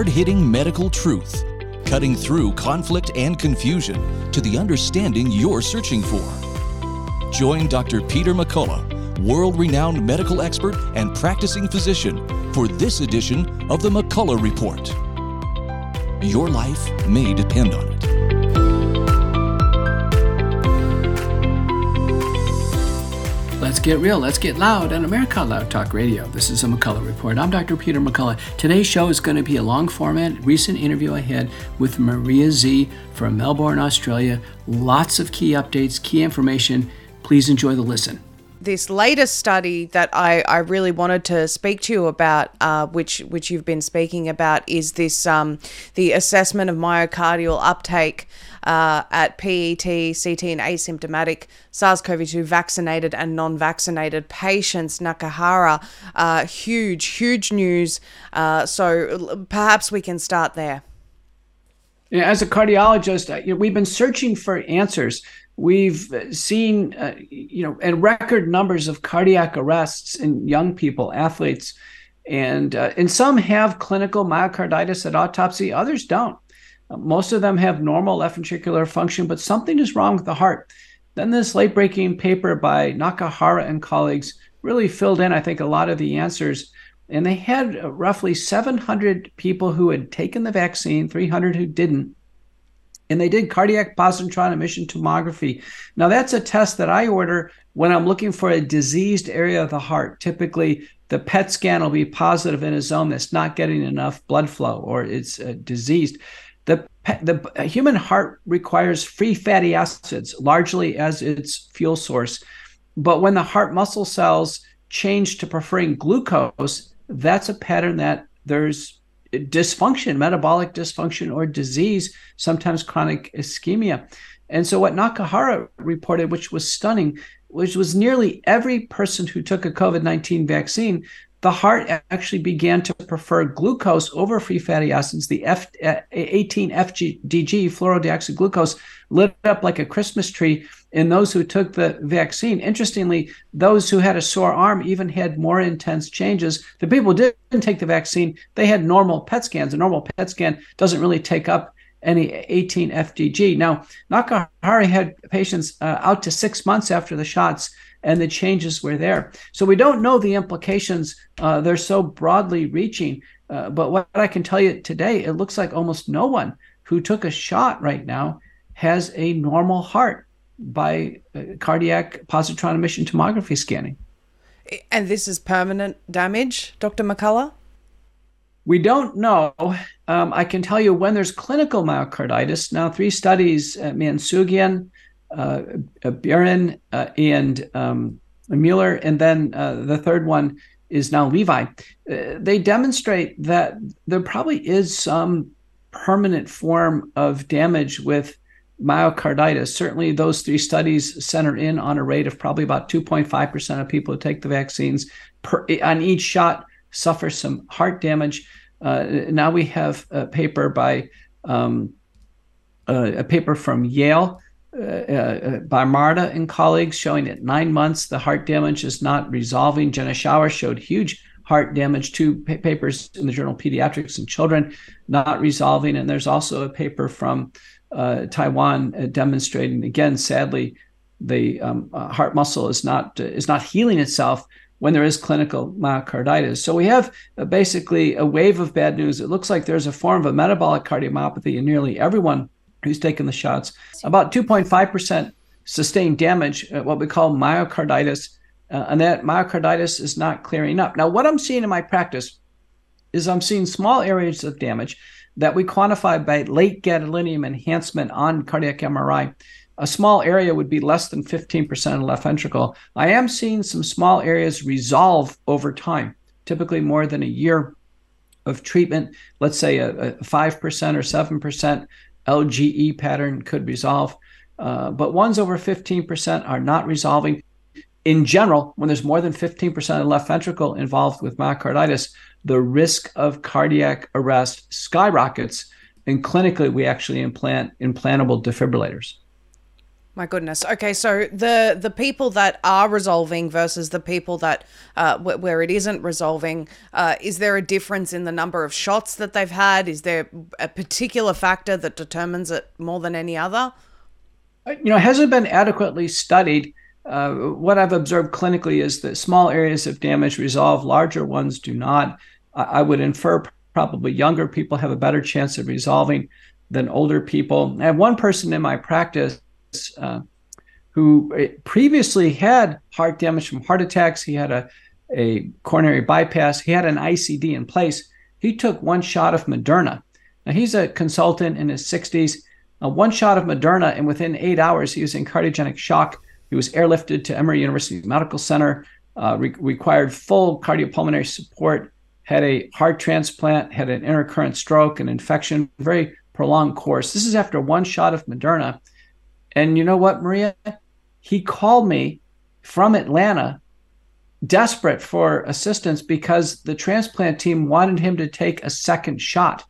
hard hitting medical truth, cutting through conflict and confusion to the understanding you're searching for. Join Dr. Peter McCullough, world renowned medical expert and practicing physician, for this edition of the McCullough Report. Your life may depend on it. Let's get real. Let's get loud on America Loud Talk Radio. This is a McCullough Report. I'm Dr. Peter McCullough. Today's show is going to be a long format, recent interview I had with Maria Zeee from Melbourne, Australia. Lots of key updates, key information. Please enjoy the listen this latest study that I, I really wanted to speak to you about, uh, which which you've been speaking about, is this um, the assessment of myocardial uptake uh, at PET, CT, and asymptomatic SARS-CoV-2 vaccinated and non-vaccinated patients. Nakahara, uh, huge, huge news. Uh, so perhaps we can start there. As a cardiologist, know, we've been searching for answers We've seen, uh, you know, and record numbers of cardiac arrests in young people, athletes, and uh, and some have clinical myocarditis at autopsy, others don't. Most of them have normal left ventricular function, but something is wrong with the heart. Then this late-breaking paper by Nakahara and colleagues really filled in, I think, a lot of the answers. And they had roughly 700 people who had taken the vaccine, 300 who didn't and they did cardiac positron emission tomography. Now, that's a test that I order when I'm looking for a diseased area of the heart. Typically, the PET scan will be positive in a zone that's not getting enough blood flow or it's uh, diseased. The, human heart requires free fatty acids largely as its fuel source. But when the heart muscle cells change to preferring glucose, that's a pattern that there's dysfunction, metabolic dysfunction, or disease, sometimes chronic ischemia. And so, what Nakahara reported, which was stunning, which was nearly every person who took a COVID 19 vaccine, the heart actually began to prefer glucose over free fatty acids. The F, 18 FDG, fluorodeoxyglucose, lit up like a Christmas tree in those who took the vaccine. Interestingly, those who had a sore arm even had more intense changes. The people who didn't take the vaccine, they had normal PET scans. A normal PET scan doesn't really take up any 18 FDG. Now, Nakahara had patients uh, out to six months after the shots, and the changes were there. So we don't know the implications. Uh, they're so broadly reaching. Uh, but what I can tell you today, it looks like almost no one who took a shot right now has a normal heart by uh, cardiac positron emission tomography scanning. And this is permanent damage, Dr. McCullough? We don't know. Um, I can tell you when there's clinical myocarditis. Now, three studies, uh, Mansugian, uh, uh, Buren, uh, and um, Mueller, and then uh, the third one is now Levi. Uh, they demonstrate that there probably is some permanent form of damage with myocarditis. Certainly, those three studies center in on a rate of probably about 2.5% of people who take the vaccines per, on each shot suffer some heart damage. Uh, now we have a paper by um, uh, a paper from Yale uh, uh, by Marta and colleagues showing that nine months the heart damage is not resolving. Jenna Schauer showed huge heart damage. Two pa- papers in the journal Pediatrics and Children not resolving, and there's also a paper from uh, Taiwan uh, demonstrating again, sadly, the um, uh, heart muscle is not is not healing itself when there is clinical myocarditis. So we have basically a wave of bad news. It looks like there's a form of a metabolic cardiomyopathy in nearly everyone who's taken the shots. About 2.5% sustained damage, what we call myocarditis, uh, and that myocarditis is not clearing up. Now, what I'm seeing in my practice is I'm seeing small areas of damage that we quantify by late gadolinium enhancement on cardiac MRI. A small area would be less than 15% of left ventricle. I am seeing some small areas resolve over time, typically more than a year of treatment. Let's say a, a 5% or 7% LGE pattern could resolve. Uh, but ones over 15% are not resolving. In general, when there's more than 15% of the left ventricle involved with myocarditis, the risk of cardiac arrest skyrockets. And clinically, we actually implant implantable defibrillators. My goodness. Okay, so the the people that are resolving versus the people that uh, where it isn't resolving, uh, is there a difference in the number of shots that they've had? Is there a particular factor that determines it more than any other? Uh, you know, hasn't been adequately studied. Uh, what I've observed clinically is that small areas of damage resolve, larger ones do not. I would infer probably younger people have a better chance of resolving than older people. I have one person in my practice uh, who uh, previously had heart damage from heart attacks. He had a, a coronary bypass. He had an ICD in place. He took one shot of Moderna. Now, he's a consultant in his 60s. Uh, one shot of Moderna, and within eight hours, he was in cardiogenic shock. He was airlifted to Emory University Medical Center, uh, re- required full cardiopulmonary support, had a heart transplant, had an intercurrent stroke, an infection, very prolonged course. This is after one shot of Moderna. And you know what, Maria? He called me from Atlanta, desperate for assistance because the transplant team wanted him to take a second shot.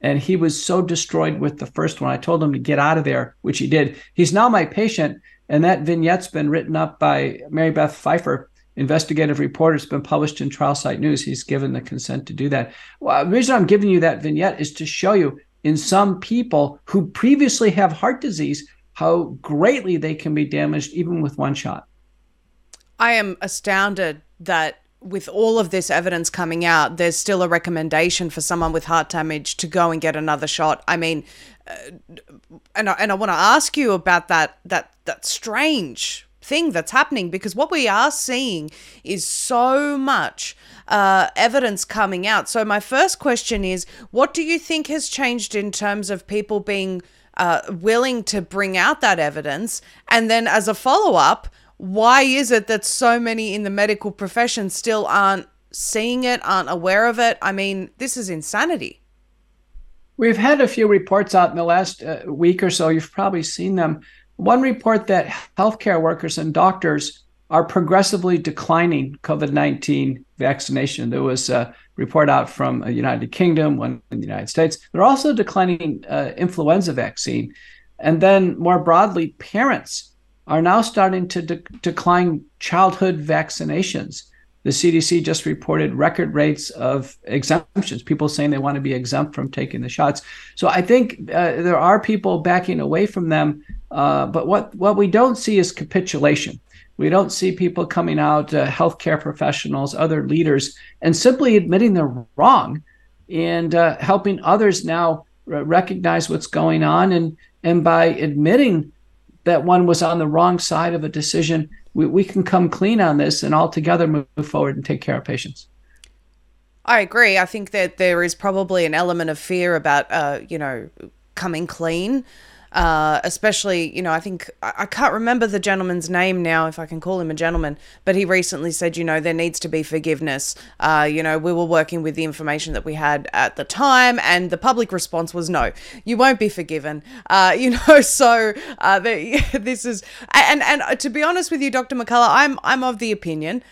And he was so destroyed with the first one. I told him to get out of there, which he did. He's now my patient. And that vignette's been written up by Mary Beth Pfeiffer, investigative reporter. It's been published in Trial Site News. He's given the consent to do that. Well, the reason I'm giving you that vignette is to show you in some people who previously have heart disease how greatly they can be damaged even with one shot. I am astounded that with all of this evidence coming out, there's still a recommendation for someone with heart damage to go and get another shot. I mean, uh, and I, and I want to ask you about that that that strange thing that's happening because what we are seeing is so much uh, evidence coming out. So my first question is, what do you think has changed in terms of people being uh, willing to bring out that evidence? And then as a follow up, why is it that so many in the medical profession still aren't seeing it, aren't aware of it? I mean, this is insanity. We've had a few reports out in the last uh, week or so. You've probably seen them. One report that healthcare workers and doctors are progressively declining COVID 19 vaccination. There was a report out from the United Kingdom, one in the United States. They're also declining uh, influenza vaccine. And then more broadly, parents are now starting to de- decline childhood vaccinations. The CDC just reported record rates of exemptions, people saying they want to be exempt from taking the shots. So I think uh, there are people backing away from them. Uh, but what, what we don't see is capitulation. We don't see people coming out, uh, healthcare professionals, other leaders, and simply admitting they're wrong and uh, helping others now recognize what's going on. And, and by admitting that one was on the wrong side of a decision, we, we can come clean on this and all together move forward and take care of patients. I agree. I think that there is probably an element of fear about, uh, you know, coming clean uh, especially, you know, I think I, I can't remember the gentleman's name now, if I can call him a gentleman, but he recently said, you know, there needs to be forgiveness. Uh, you know, we were working with the information that we had at the time, and the public response was no, you won't be forgiven. Uh, you know, so uh, the, this is, and and uh, to be honest with you, Dr. McCullough, I'm I'm of the opinion,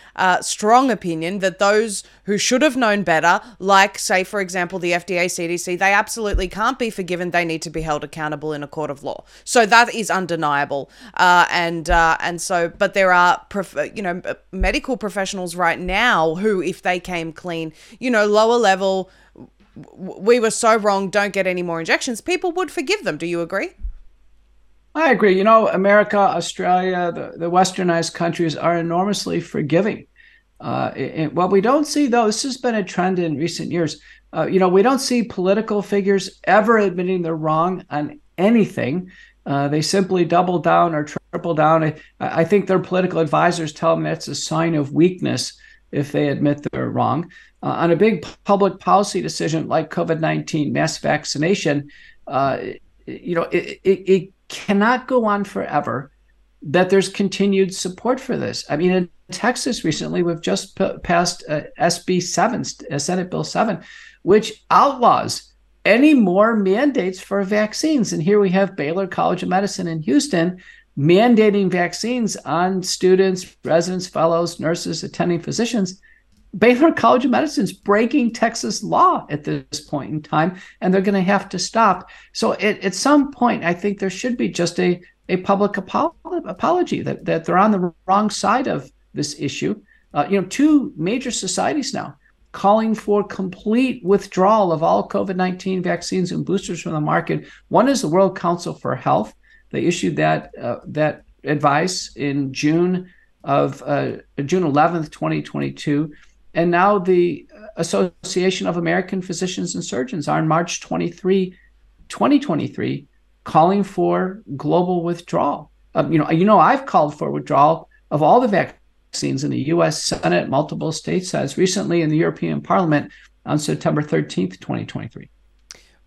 strong opinion, that those who should have known better, like say for example the FDA, CDC, they absolutely can't be forgiven. They need to be held accountable in a court of law. So that is undeniable. Uh, and uh, and so, but there are prof- you know medical professionals right now who, if they came clean, you know, lower level, we were so wrong. Don't get any more injections. People would forgive them. Do you agree? I agree. You know, America, Australia, the, the westernized countries are enormously forgiving. Uh, it, what we don't see, though, this has been a trend in recent years. Uh, you know, we don't see political figures ever admitting they're wrong on anything. Uh, they simply double down or triple down. I, I, think their political advisors tell them that's a sign of weakness if they admit they're wrong. Uh, on a big public policy decision like COVID 19 mass vaccination, uh, you know, it, it, it, cannot go on forever that there's continued support for this. I mean, in Texas recently, we've just p- passed uh, SB 7, uh, Senate Bill 7, which outlaws any more mandates for vaccines. And here we have Baylor College of Medicine in Houston mandating vaccines on students, residents, fellows, nurses, attending physicians. Baylor College of Medicine is breaking Texas law at this point in time, and they're going to have to stop. So, at, at some point, I think there should be just a, a public apology that, that they're on the wrong side of this issue. Uh, you know, two major societies now calling for complete withdrawal of all COVID 19 vaccines and boosters from the market. One is the World Council for Health. They issued that, uh, that advice in June of uh, June 11th, 2022. And now the Association of American Physicians and Surgeons are on March 23, 2023, calling for global withdrawal. Um, you know, you know, I've called for withdrawal of all the vaccines in the U.S. Senate, multiple states, as recently in the European Parliament on September 13th, 2023.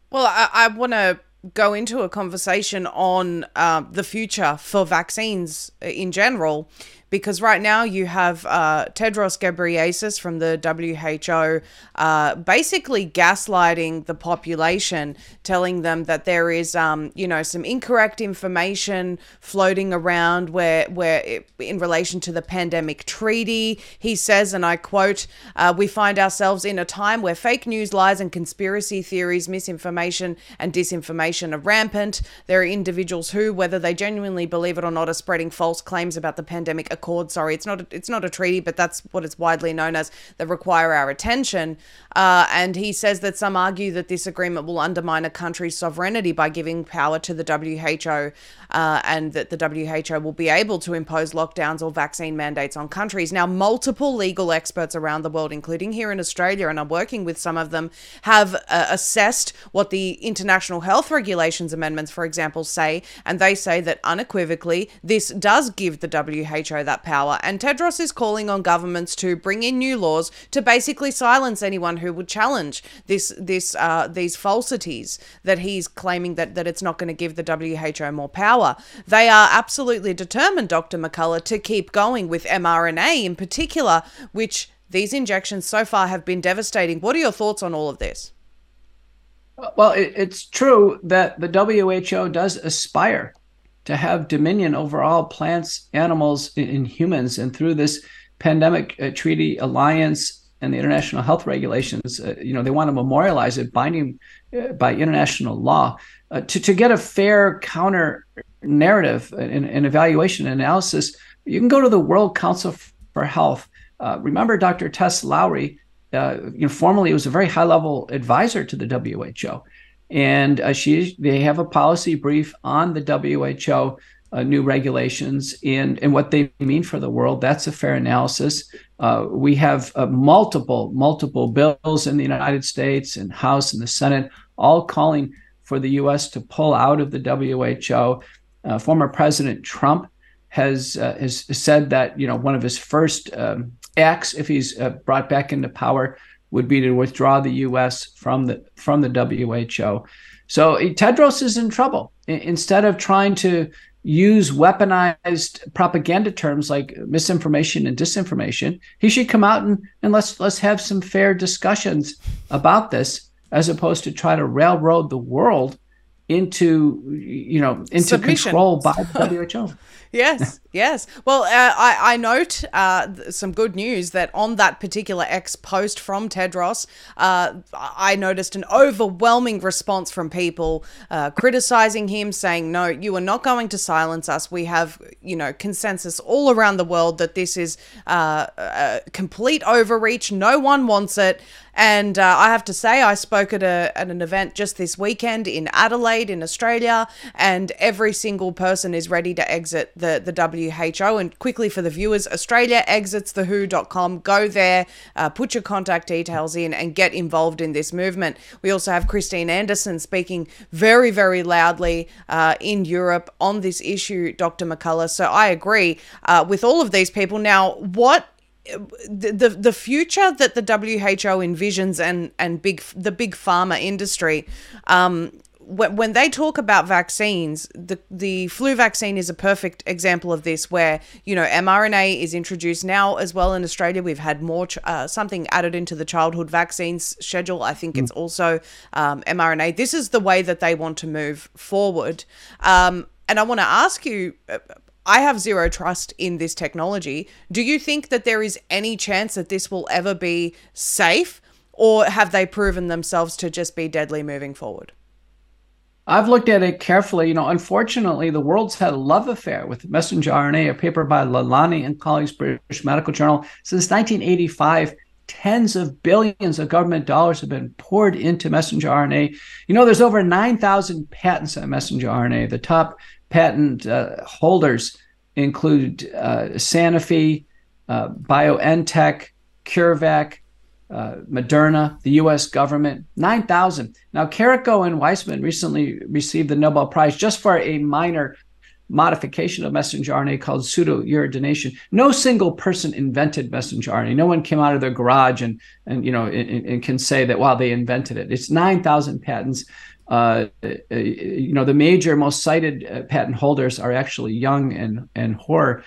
Well, I, I want to go into a conversation on uh, the future for vaccines in general because right now you have uh, Tedros Ghebreyesus from the WHO uh, basically gaslighting the population, telling them that there is, um, you know, some incorrect information floating around where, where it, in relation to the pandemic treaty, he says, and I quote, uh, "We find ourselves in a time where fake news, lies, and conspiracy theories, misinformation, and disinformation are rampant. There are individuals who, whether they genuinely believe it or not, are spreading false claims about the pandemic." Accord. Sorry, it's not a, it's not a treaty, but that's what it's widely known as that require our attention. Uh, and he says that some argue that this agreement will undermine a country's sovereignty by giving power to the WHO, uh, and that the WHO will be able to impose lockdowns or vaccine mandates on countries. Now, multiple legal experts around the world, including here in Australia, and I'm working with some of them, have uh, assessed what the international health regulations amendments, for example, say, and they say that unequivocally this does give the WHO that that power, and Tedros is calling on governments to bring in new laws to basically silence anyone who would challenge this this uh, these falsities that he's claiming that that it's not going to give the WHO more power. They are absolutely determined, Dr. McCullough, to keep going with mRNA in particular, which these injections so far have been devastating. What are your thoughts on all of this? Well, it's true that the WHO does aspire to have dominion over all plants, animals, and humans. And through this pandemic uh, treaty alliance and the international health regulations, uh, you know, they want to memorialize it, binding uh, by international law, uh, to to get a fair counter narrative and, and, evaluation analysis. You can go to the World Council for Health. Uh, remember, Dr. Tess Lawrie. Uh, you know, formerly was a very high level advisor to the WHO and uh, she they have a policy brief on the WHO uh, new regulations and and what they mean for the world. That's a fair analysis. Uh, we have uh, multiple multiple bills in the United States and House and the Senate all calling for the U.S. to pull out of the WHO. Uh, former President Trump has uh, has said that you know one of his first um, acts, if he's brought back into power, would be to withdraw the U.S. from the from the WHO. So Tedros is in trouble. Instead of trying to use weaponized propaganda terms like misinformation and disinformation, he should come out and, and let's let's have some fair discussions about this, as opposed to try to railroad the world into you know into control by the WHO. yes, yes. Well, uh, I, I note uh, some good news that on that particular X post from Tedros, uh, I noticed an overwhelming response from people uh, criticizing him, saying, "No, you are not going to silence us. We have, you know, consensus all around the world that this is uh, complete overreach. No one wants it." And uh, I have to say, I spoke at, a, at an event just this weekend in Adelaide, in Australia, and every single person is ready to exit the, the WHO. And quickly for the viewers, Australia exits the WHO.com. Go there, uh, put your contact details in, and get involved in this movement. We also have Christine Anderson speaking very, very loudly uh, in Europe on this issue, Dr. McCullough. So I agree uh, with all of these people. Now, what the the future that the WHO envisions and and big the big pharma industry um, when, when they talk about vaccines the the flu vaccine is a perfect example of this where you know mRNA is introduced now as well in Australia we've had more uh, something added into the childhood vaccines schedule I think mm. it's also um, mRNA this is the way that they want to move forward um, and I want to ask you uh, I have zero trust in this technology. Do you think that there is any chance that this will ever be safe, or have they proven themselves to just be deadly moving forward? I've looked at it carefully. You know, unfortunately, the world's had a love affair with messenger RNA, a paper by Lalani and colleagues, British Medical Journal. Since 1985, tens of billions of government dollars have been poured into messenger RNA. You know, there's over 9,000 patents on messenger RNA. The top patent uh, holders include uh, Sanofi, uh, BioNTech, CureVac, uh, Moderna, the US government, 9,000. Now, Karikó and Weissman recently received the Nobel Prize just for a minor modification of messenger RNA called pseudouridination. No single person invented messenger RNA. No one came out of their garage and, and you know, and, and can say that, wow, they invented it. It's 9,000 patents. Uh, uh, you know, the major, most cited uh, patent holders are actually Young and, and Hoare.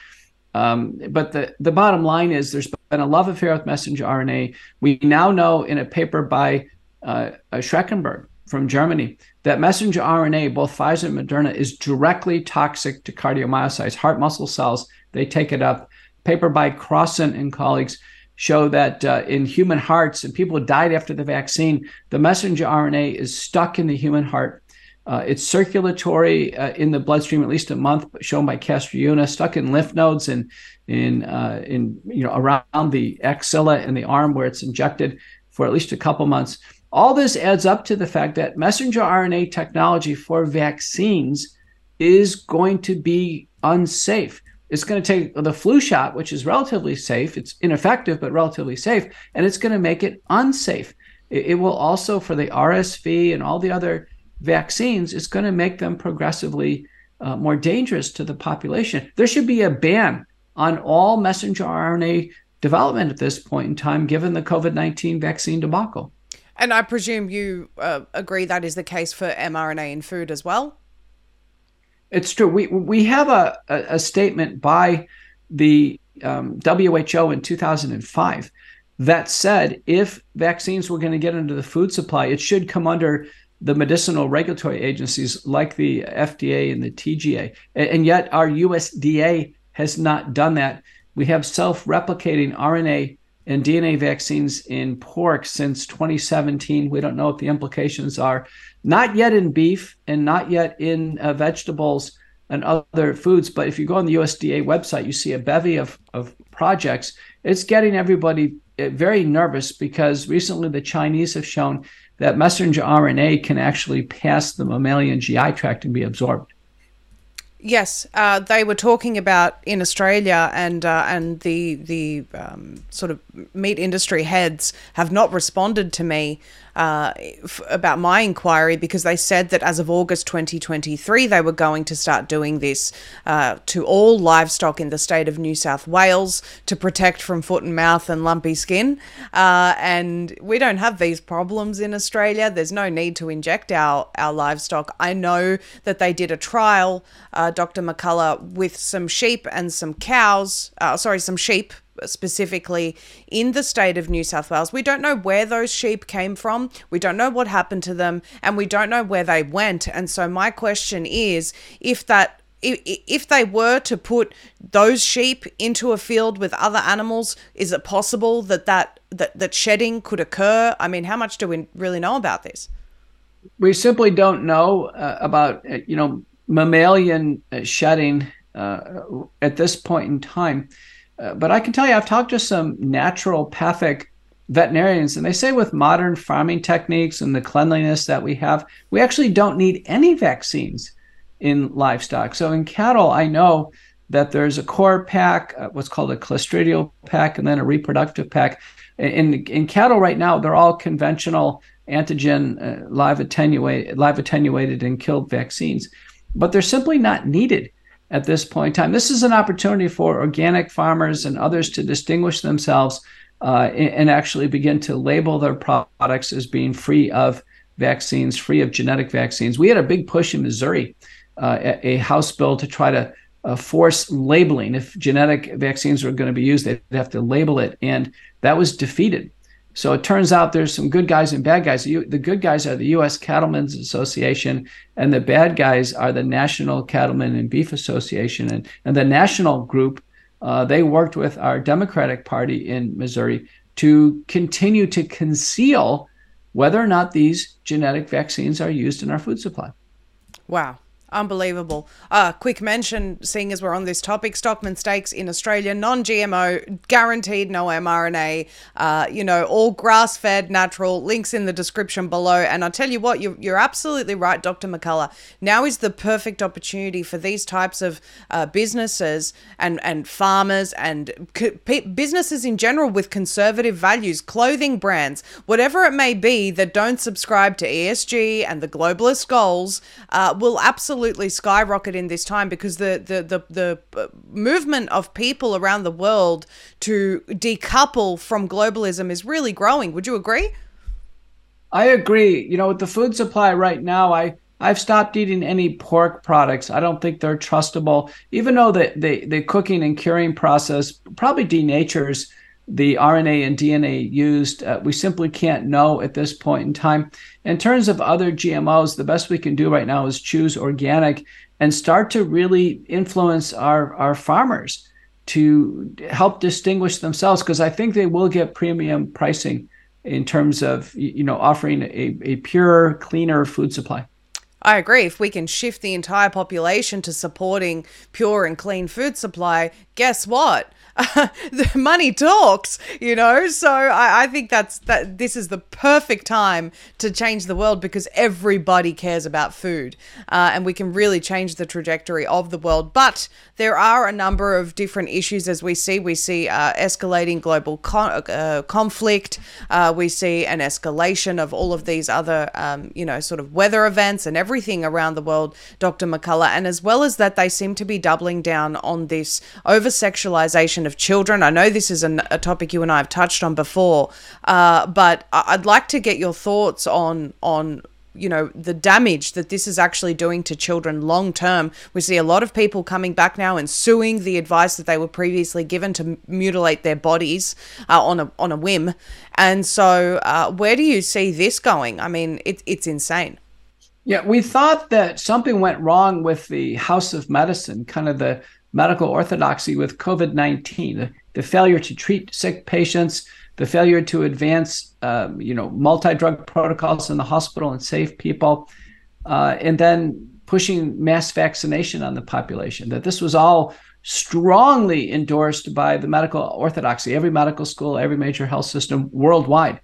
Um, but the, the bottom line is there's been a love affair with messenger RNA. We now know in a paper by uh, Schreckenberg from Germany that messenger RNA, both Pfizer and Moderna, is directly toxic to cardiomyocytes, heart muscle cells. They take it up. Paper by Krauson and colleagues show that uh, in human hearts and people who died after the vaccine, the messenger RNA is stuck in the human heart uh, it's circulatory uh, in the bloodstream at least a month, shown by Castruita, stuck in lymph nodes and in uh, in you know around the axilla and the arm where it's injected for at least a couple months. All this adds up to the fact that messenger RNA technology for vaccines is going to be unsafe. It's going to take the flu shot, which is relatively safe. It's ineffective, but relatively safe, and it's going to make it unsafe. It, it will also, for the RSV and all the other vaccines, it's going to make them progressively uh, more dangerous to the population. There should be a ban on all messenger RNA development at this point in time, given the COVID 19 vaccine debacle. And I presume you uh, agree that is the case for mRNA in food as well? It's true. We, we have a, a, a statement by the um, WHO in 2005 that said if vaccines were going to get into the food supply, it should come under the medicinal regulatory agencies like the FDA and the TGA. And yet our USDA has not done that. We have self replicating RNA and DNA vaccines in pork since 2017. We don't know what the implications are. Not yet in beef and not yet in uh, vegetables and other foods. But if you go on the USDA website, you see a bevy of, of projects. It's getting everybody uh, very nervous because recently the Chinese have shown that messenger RNA can actually pass the mammalian GI tract and be absorbed. Yes, uh, they were talking about in Australia, and uh, and the the um, sort of meat industry heads have not responded to me uh, f- about my inquiry because they said that as of August 2023, they were going to start doing this uh, to all livestock in the state of New South Wales to protect from foot and mouth and lumpy skin. Uh, and we don't have these problems in Australia. There's no need to inject our, our livestock. I know that they did a trial, uh, Dr. McCullough, with some sheep and some cows, uh, sorry, some sheep specifically in the state of New South Wales. We don't know where those sheep came from. We don't know what happened to them and we don't know where they went. And so my question is if that if, they were to put those sheep into a field with other animals, is it possible that that, that, that shedding could occur? I mean, how much do we really know about this? We simply don't know uh, about, uh, you know, mammalian uh, shedding uh, at this point in time. Uh, but I can tell you, I've talked to some naturopathic veterinarians, and they say with modern farming techniques and the cleanliness that we have, we actually don't need any vaccines in livestock. So in cattle, I know that there's a core pack, uh, what's called a clostridial pack, and then a reproductive pack. In in cattle right now, they're all conventional antigen uh, live attenuated, live attenuated and killed vaccines, but they're simply not needed at this point in time. This is an opportunity for organic farmers and others to distinguish themselves uh, and, actually begin to label their products as being free of vaccines, free of genetic vaccines. We had a big push in Missouri, uh, a, a, House bill to try to uh, force labeling. If genetic vaccines were going to be used, they'd have to label it. And that was defeated. So it turns out there's some good guys and bad guys. The good guys are the U.S. Cattlemen's Association, and the bad guys are the National Cattlemen and Beef Association. And, and the national group, uh, they worked with our Democratic Party in Missouri to continue to conceal whether or not these genetic vaccines are used in our food supply. Wow. Unbelievable. Uh, quick mention, seeing as we're on this topic, Stockman steaks in Australia, non GMO, guaranteed no mRNA, uh, you know, all grass fed, natural. Links in the description below. And I tell you what, you're, you're absolutely right, Dr. McCullough. Now is the perfect opportunity for these types of uh, businesses and, and farmers and businesses in general with conservative values, clothing brands, whatever it may be that don't subscribe to ESG and the globalist goals, uh, will absolutely absolutely skyrocket in this time because the the the, the uh, movement of people around the world to decouple from globalism is really growing. Would you agree? I agree. You know, with the food supply right now, I I've stopped eating any pork products. I don't think they're trustable, even though the the, the cooking and curing process probably denatures the RNA and DNA used. Uh, we simply can't know at this point in time. In terms of other GMOs, the best we can do right now is choose organic and start to really influence our, our farmers to help distinguish themselves because I think they will get premium pricing in terms of you know offering a, a pure, cleaner food supply. I agree. If we can shift the entire population to supporting pure and clean food supply, guess what? the money talks, you know. So I, I think that's that. This is the perfect time to change the world because everybody cares about food, uh, and we can really change the trajectory of the world. But there are a number of different issues as we see. We see uh, escalating global con- uh, conflict. Uh, we see an escalation of all of these other, um, you know, sort of weather events and everything around the world, Dr. McCullough. And as well as that, they seem to be doubling down on this over sexualization of children. I know this is an, a topic you and I have touched on before, uh, but I'd like to get your thoughts on on you know the damage that this is actually doing to children long term. We see a lot of people coming back now and suing the advice that they were previously given to mutilate their bodies uh, on a on a whim. And so uh, where do you see this going? I mean it, it's insane. Yeah we thought that something went wrong with the house of medicine kind of the medical orthodoxy with COVID 19, the, failure to treat sick patients, the failure to advance, um, you know, multi-drug protocols in the hospital and save people, uh, and then pushing mass vaccination on the population. That this was all strongly endorsed by the medical orthodoxy, every medical school, every major health system worldwide.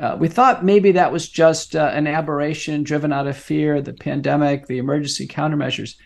Uh, we thought maybe that was just uh, an aberration driven out of fear, the pandemic, the emergency countermeasures.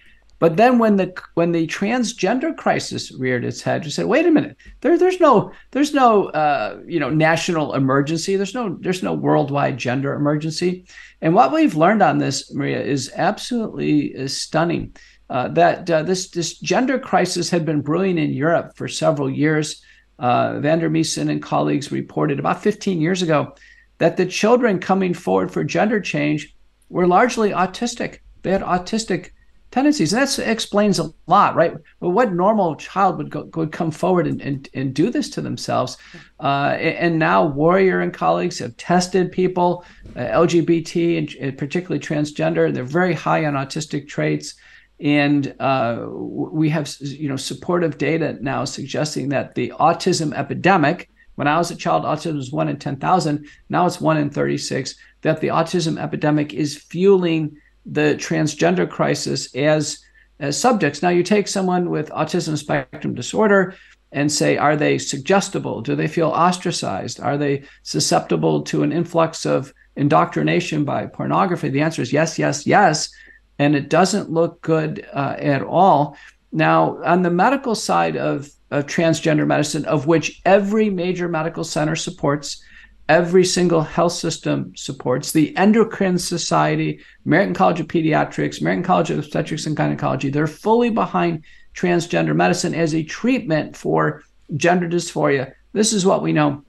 But then when the when the transgender crisis reared its head, you said, "Wait a minute, there, there's no there's no uh, you know national emergency. There's no there's no worldwide gender emergency." And what we've learned on this, Maria, is absolutely stunning. Uh, that uh, this this gender crisis had been brewing in Europe for several years. Uh, van der Miesen and colleagues reported about 15 years ago that the children coming forward for gender change were largely autistic. They had autistic tendencies. And that explains a lot, right? Well, what normal child would go, would come forward and, and, and do this to themselves? Uh, and now Warrier and colleagues have tested people, uh, LGBT and, and, particularly transgender. They're very high on autistic traits. And uh, we have, you know, supportive data now suggesting that the autism epidemic, when I was a child, autism was one in 10,000. Now it's one in 36. That the autism epidemic is fueling the transgender crisis as as subjects. Now, you take someone with autism spectrum disorder and say, are they suggestible? Do they feel ostracized? Are they susceptible to an influx of indoctrination by pornography? The answer is yes, yes, yes. And it doesn't look good uh, at all. Now, on the medical side of, of transgender medicine, of which every major medical center supports, every single health system supports. The endocrine society american college of pediatrics american college of obstetrics and gynecology they're fully behind transgender medicine as a treatment for gender dysphoria. This is what we know.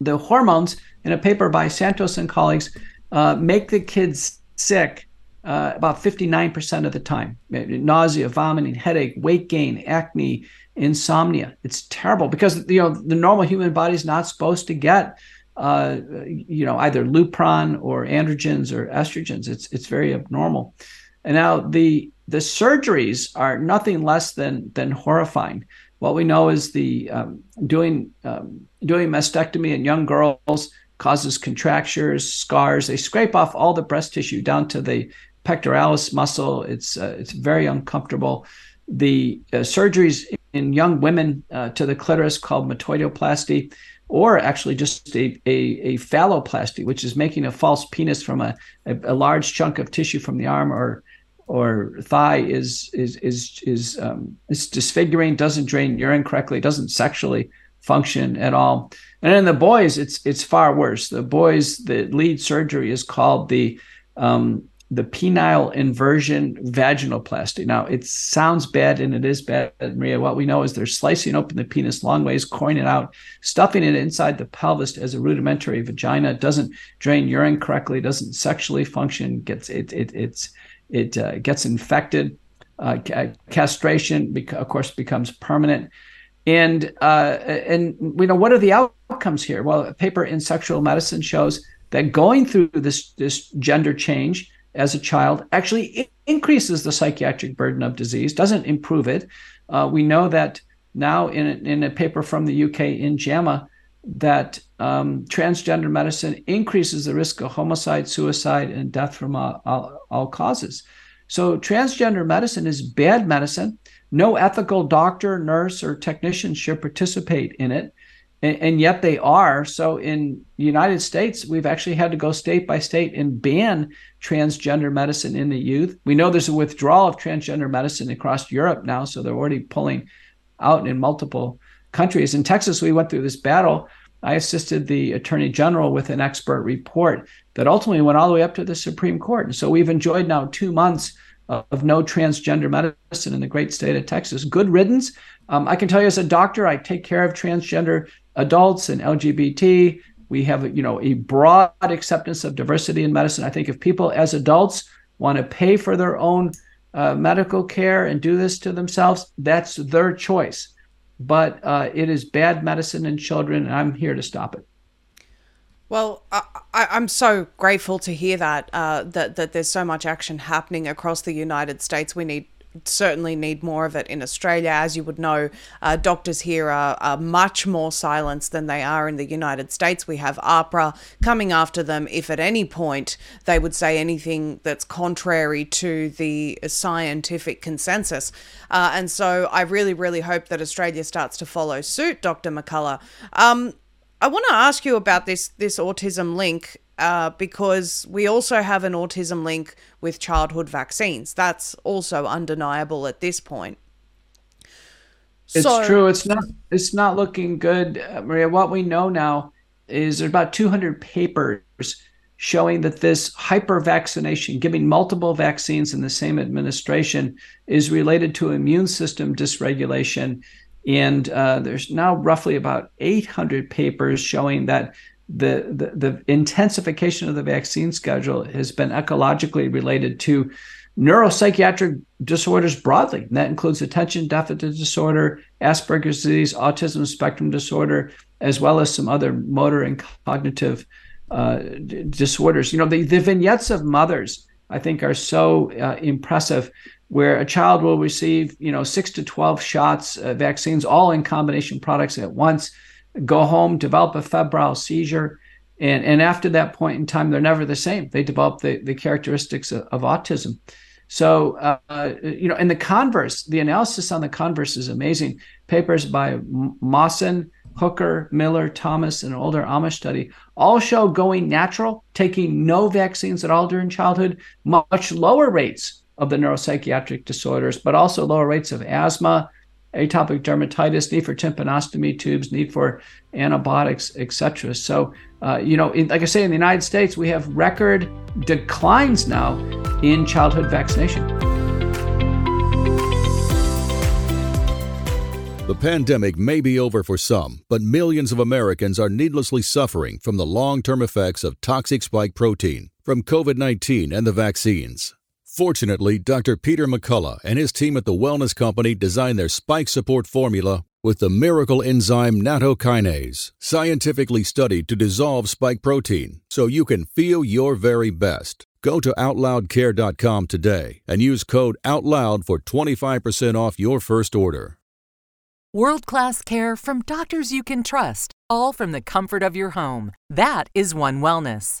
The hormones in a paper by santos and colleagues uh, make the kids sick uh, about 59% of the time. Nausea vomiting headache weight gain acne insomnia. It's terrible because you know the normal human body is not supposed to get you know, either Lupron or androgens or estrogens. It's it's very abnormal. And now the the surgeries are nothing less than than horrifying. What we know is the um, doing um, doing mastectomy in young girls causes contractures, scars. They scrape off all the breast tissue down to the pectoralis muscle. It's uh, it's very uncomfortable. The uh, surgeries in young women uh, to the clitoris called metoidioplasty, or actually just a, a, a phalloplasty, which is making a false penis from a, a, a large chunk of tissue from the arm or or thigh is is is is um, is disfiguring, doesn't drain urine correctly, doesn't sexually function at all. And in the boys, it's it's far worse. The boys, the lead surgery is called the um, the penile inversion vaginoplasty. Now it sounds bad and it is bad, Maria. What we know is they're slicing open the penis long ways, coring it out, stuffing it inside the pelvis as a rudimentary vagina. It doesn't drain urine correctly, doesn't sexually function, gets it it it's it uh, gets infected. Uh, castration, of course, becomes permanent. And uh, and we know what are the outcomes here? Well, a paper in Sexual Medicine shows that going through this this gender change as a child actually increases the psychiatric burden of disease, doesn't improve it. Uh, we know that now in in a paper from the UK in JAMA that um, transgender medicine increases the risk of homicide, suicide, and death from all, all, all, causes. So, transgender medicine is bad medicine. No ethical doctor, nurse, or technician should participate in it, and, and yet they are. So, in the United States, we've actually had to go state by state and ban transgender medicine in the youth. We know there's a withdrawal of transgender medicine across Europe now, so they're already pulling out in multiple countries. In Texas, we went through this battle. I assisted the attorney general with an expert report that ultimately went all the way up to the Supreme Court. And so we've enjoyed now two months of no transgender medicine in the great state of Texas. Good riddance. Um, I can tell you as a doctor, I take care of transgender adults and LGBT. We have, you know, a broad acceptance of diversity in medicine. I think if people as adults want to pay for their own uh, medical care and do this to themselves, that's their choice but uh, it is bad medicine in children, and I'm here to stop it. Well, I, am so grateful to hear that uh, that that there's so much action happening across the United States. We need certainly need more of it in Australia. As you would know, uh, doctors here are, are, much more silenced than they are in the United States. We have AHPRA coming after them if at any point they would say anything that's contrary to the scientific consensus. Uh, and so I really, really hope that Australia starts to follow suit, Dr. McCullough. Um, I want to ask you about this this autism link uh, because we also have an autism link with childhood vaccines. That's also undeniable at this point. It's so, true. It's not. It's not looking good, uh, Maria. What we know now is there's about 200 papers showing that this hyper vaccination, giving multiple vaccines in the same administration, is related to immune system dysregulation. And uh, there's now roughly about 800 papers showing that the, the, the intensification of the vaccine schedule has been ecologically related to neuropsychiatric disorders broadly. And that includes attention deficit disorder, Asperger's disease, autism spectrum disorder, as well as some other motor and cognitive uh, d- disorders. You know, the, the vignettes of mothers, I think, are so uh, impressive. Where a child will receive, you know, six to twelve shots, uh, vaccines, all in combination products at once go home, develop a febrile seizure. And, and after that point in time, they're never the same. They develop the, the characteristics of, of autism. So, uh, you know, in the converse, the analysis on the converse is amazing. Papers by Mawson, Hooker, Miller, Thomas, and an older Amish study all show going natural, taking no vaccines at all during childhood, much lower rates of the neuropsychiatric disorders, but also lower rates of asthma, atopic dermatitis, need for tympanostomy tubes, need for antibiotics, etc. So, uh, you know, in, like I say, in the United States, we have record declines now in childhood vaccination. The pandemic may be over for some, but millions of Americans are needlessly suffering from the long term effects of toxic spike protein from COVID 19 and the vaccines. Fortunately, Dr. Peter McCullough and his team at the Wellness Company designed their spike support formula with the miracle enzyme nattokinase, scientifically studied to dissolve spike protein so you can feel your very best. Go to OutLoudCare.com today and use code OUTLOUD for 25% off your first order. World class care from doctors you can trust, all from the comfort of your home. That is One Wellness.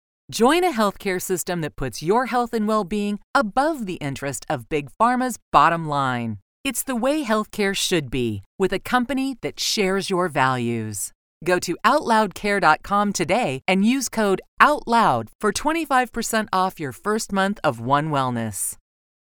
Join a healthcare system that puts your health and well being above the interest of Big Pharma's bottom line. It's the way healthcare should be, with a company that shares your values. Go to OutLoudCare.com today and use code OUTLOUD for 25% off your first month of One Wellness.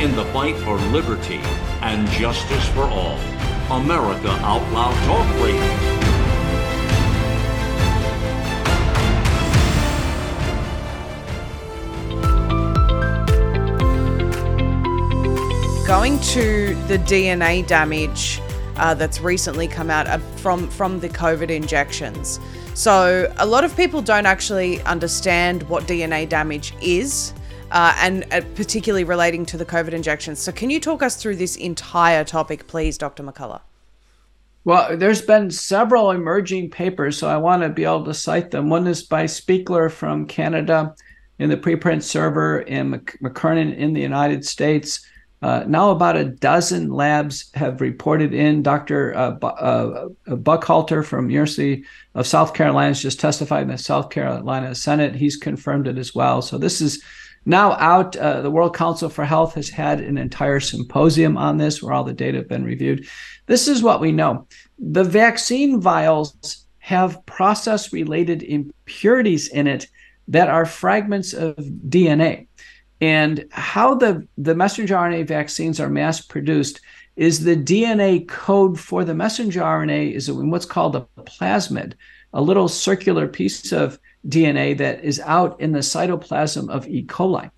in the fight for liberty and justice for all. America Out Loud Talk Radio. Going to the DNA damage uh, that's recently come out uh, from from the COVID injections. So a lot of people don't actually understand what DNA damage is uh, and uh, particularly relating to the COVID injections. So, can you talk us through this entire topic, please, Dr. McCullough? Well, there's been several emerging papers, so I want to be able to cite them. One is by Spiegler from Canada in the preprint server, and McKernan in the United States. Uh, now, about a dozen labs have reported in. Dr. Uh, uh, Buckhaults from University of South Carolina has just testified in the South Carolina Senate. He's confirmed it as well. So this is now out. Uh, the World Council for Health has had an entire symposium on this where all the data have been reviewed. This is what we know the vaccine vials have process related impurities in it that are fragments of DNA. And how the, the messenger RNA vaccines are mass produced is the DNA code for the messenger RNA is in what's called a plasmid, a little circular piece of DNA that is out in the cytoplasm of E. coli.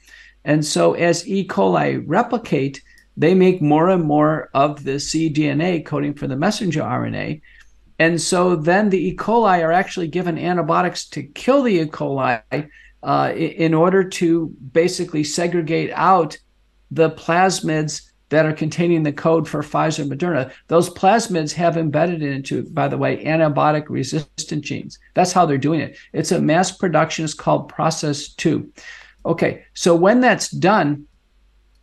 And so as E. coli replicate, they make more and more of the cDNA coding for the messenger RNA. And so then the E. coli are actually given antibiotics to kill the E. coli uh, in order to basically segregate out the plasmids that are containing the code for Pfizer and Moderna. Those plasmids have embedded into, by the way, antibiotic resistant genes. That's how they're doing it. It's a mass production. It's called process two. Okay, so when that's done,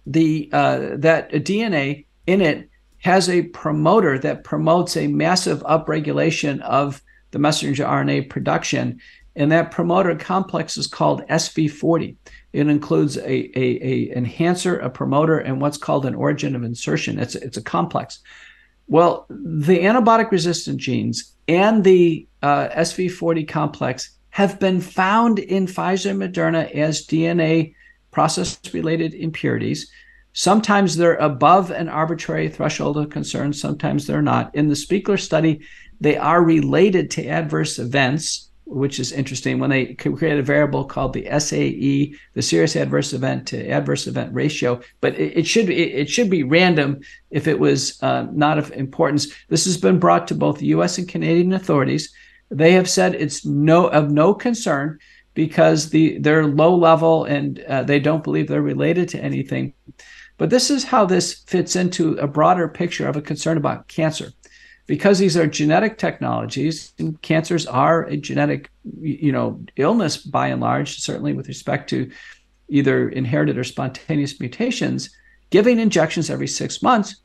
the uh, that DNA in it has a promoter that promotes a massive upregulation of the messenger RNA production. And that promoter complex is called SV40. It includes a, a, a enhancer, a promoter, and what's called an origin of insertion. It's, it's a complex. Well, the antibiotic resistant genes and the uh, SV40 complex have been found in Pfizer and Moderna as DNA process related impurities. Sometimes they're above an arbitrary threshold of concern, sometimes they're not. In the Spiegler study, they are related to adverse events, which is interesting when they create a variable called the SAE, the serious adverse event to adverse event ratio. But it, it should be it should be random if it was uh, not of importance. This has been brought to both the U.S. and Canadian authorities. They have said it's no of no concern because the they're low level and uh, they don't believe they're related to anything. But this is how this fits into a broader picture of a concern about cancer. Because these are genetic technologies, and cancers are a genetic, you know, illness by and large, certainly with respect to either inherited or spontaneous mutations, giving injections every six months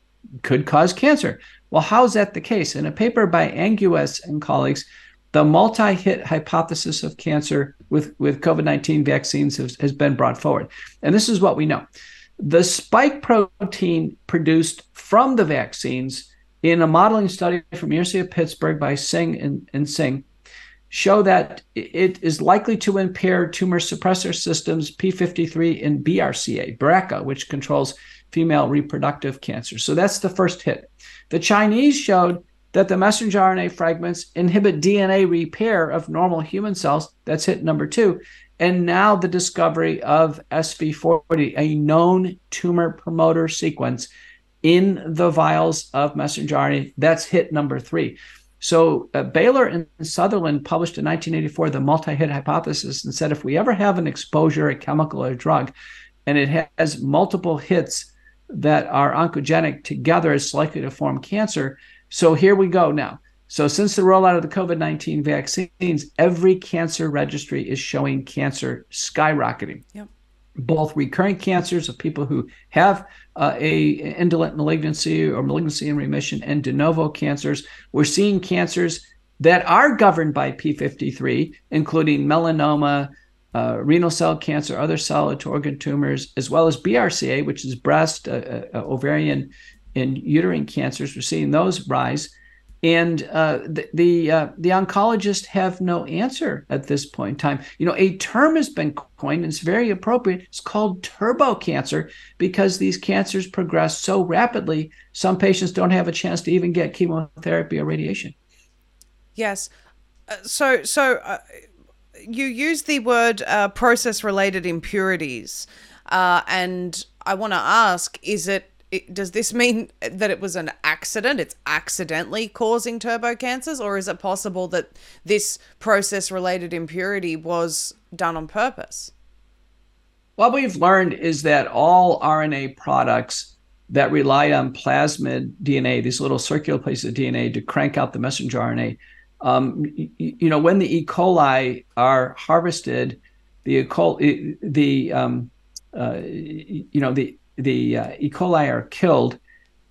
could cause cancer. Well, how is that the case? In a paper by Angues and colleagues, the multi-hit hypothesis of cancer with, with COVID-19 vaccines has, has been brought forward. And this is what we know. The spike protein produced from the vaccines in a modeling study from University of Pittsburgh by Singh and, and Singh show that it is likely to impair tumor suppressor systems P53 and BRCA, BRCA, which controls female reproductive cancer. So that's the first hit. The Chinese showed that the messenger RNA fragments inhibit DNA repair of normal human cells. That's hit number two. And now the discovery of SV40, a known tumor promoter sequence in the vials of messenger RNA. That's hit number three. So uh, Baylor and Sutherland published in 1984 the multi-hit hypothesis and said if we ever have an exposure, a chemical or a drug, and it has multiple hits that are oncogenic together, it's likely to form cancer. So here we go now. So since the rollout of the COVID 19 vaccines, every cancer registry is showing cancer skyrocketing. Yep. Both recurrent cancers of people who have uh, a indolent malignancy or malignancy in remission and de novo cancers. We're seeing cancers that are governed by P53, including melanoma, uh, renal cell cancer, other solid organ tumors, as well as BRCA, which is breast, uh, uh, ovarian, and uterine cancers. We're seeing those rise. And uh, the the, uh, the oncologists have no answer at this point in time. You know, a term has been coined, and it's very appropriate. It's called turbo cancer because these cancers progress so rapidly. Some patients don't have a chance to even get chemotherapy or radiation. Yes. Uh, so so uh, you use the word uh, process related impurities, uh, and I want to ask: Is it it, does this mean that it was an accident? It's accidentally causing turbo cancers, or is it possible that this process related impurity was done on purpose? What we've learned is that all RNA products that rely on plasmid DNA, these little circular places of DNA to crank out the messenger RNA, um, you, you, know, when the E. coli are harvested, the E. coli, the um, uh, you know the the uh, E. coli are killed,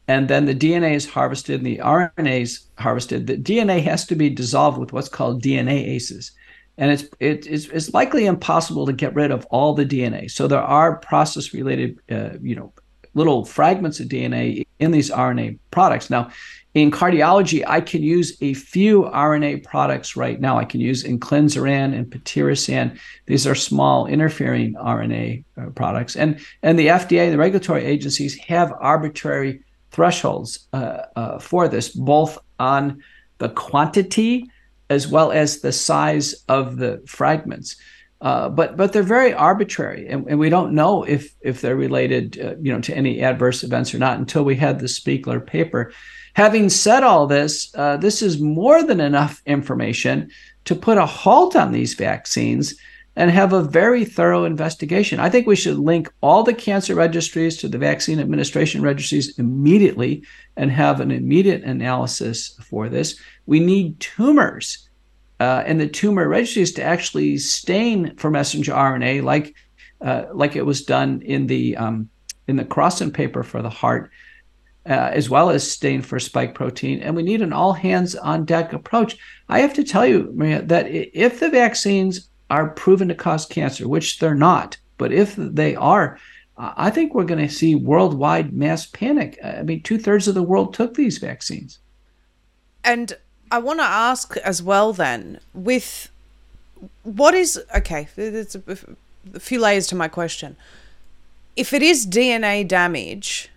and then the DNA is harvested and the RNA is harvested. The DNA has to be dissolved with what's called DNase, and it's it is it's likely impossible to get rid of all the DNA. So there are process related, uh, you know, little fragments of DNA in these RNA products. Now, in cardiology, I can use a few RNA products right now. I can use inclisiran and patisiran. These are small interfering RNA uh, products, and and the FDA, the regulatory agencies, have arbitrary thresholds uh, uh, for this, both on the quantity as well as the size of the fragments. Uh, but but they're very arbitrary, and, and, we don't know if if they're related, uh, you know, to any adverse events or not until we had the Spiegler paper. Having said all this, uh, this is more than enough information to put a halt on these vaccines and have a very thorough investigation. I think we should link all the cancer registries to the vaccine administration registries immediately and have an immediate analysis for this. We need tumors uh, and the tumor registries to actually stain for messenger RNA, like uh, like it was done in the um, in the Krauson paper for the heart uh, as well as stain for spike protein. And we need an all hands on deck approach. I have to tell you, Maria, that if the vaccines are proven to cause cancer, which they're not, but if they are, I think we're going to see worldwide mass panic. I mean, two thirds of the world took these vaccines. And I want to ask as well then, with what is okay, there's a, a few layers to my question. If it is DNA damage,